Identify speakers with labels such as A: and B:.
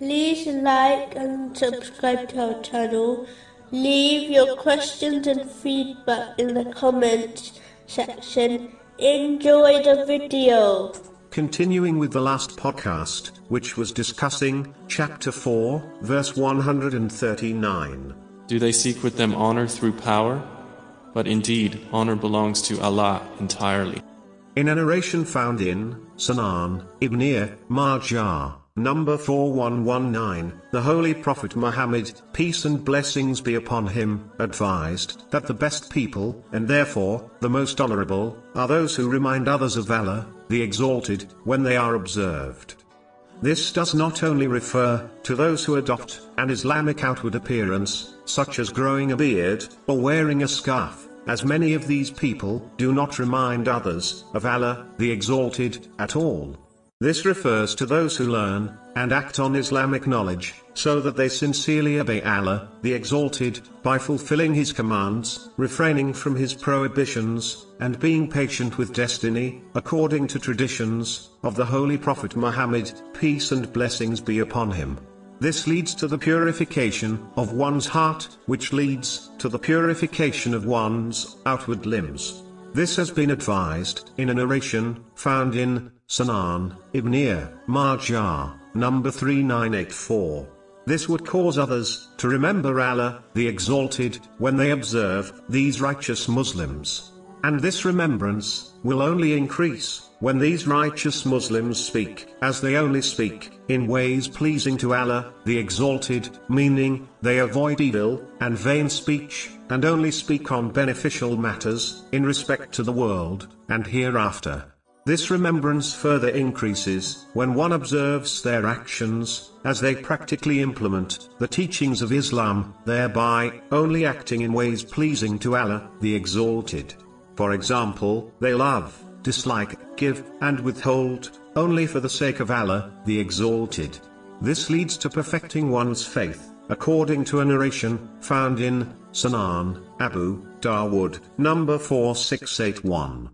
A: like and subscribe to our channel. Leave your questions and feedback in the comments section. Enjoy the video.
B: Continuing with the last podcast, which was discussing chapter 4, verse 139.
C: Do they seek with them honor through power? But indeed, honor belongs to Allah entirely.
B: In a narration found in Sunan Ibn Majah, number 4119, the Holy Prophet Muhammad, peace and blessings be upon him, advised that the best people, and therefore the most honorable, are those who remind others of Allah, the Exalted, when they are observed. This does not only refer to those who adopt an Islamic outward appearance, such as growing a beard or wearing a scarf, as many of these people do not remind others of Allah, the Exalted, at all. This refers to those who learn and act on Islamic knowledge, so that they sincerely obey Allah, the Exalted, by fulfilling His commands, refraining from His prohibitions, and being patient with destiny, according to traditions of the Holy Prophet Muhammad, peace and blessings be upon him. This leads to the purification of one's heart, which leads to the purification of one's outward limbs. This has been advised in a narration found in Sunan Ibn Majah, number 3984. This would cause others to remember Allah, the Exalted, when they observe these righteous Muslims. And this remembrance will only increase when these righteous Muslims speak, as they only speak, in ways pleasing to Allah, the Exalted, meaning, they avoid evil and vain speech, and only speak on beneficial matters, in respect to the world, and hereafter. This remembrance further increases when one observes their actions, as they practically implement the teachings of Islam, thereby only acting in ways pleasing to Allah, the Exalted. For example, they love, dislike, give, and withhold, only for the sake of Allah, the Exalted. This leads to perfecting one's faith, according to a narration found in Sunan Abu Dawood, number 4681.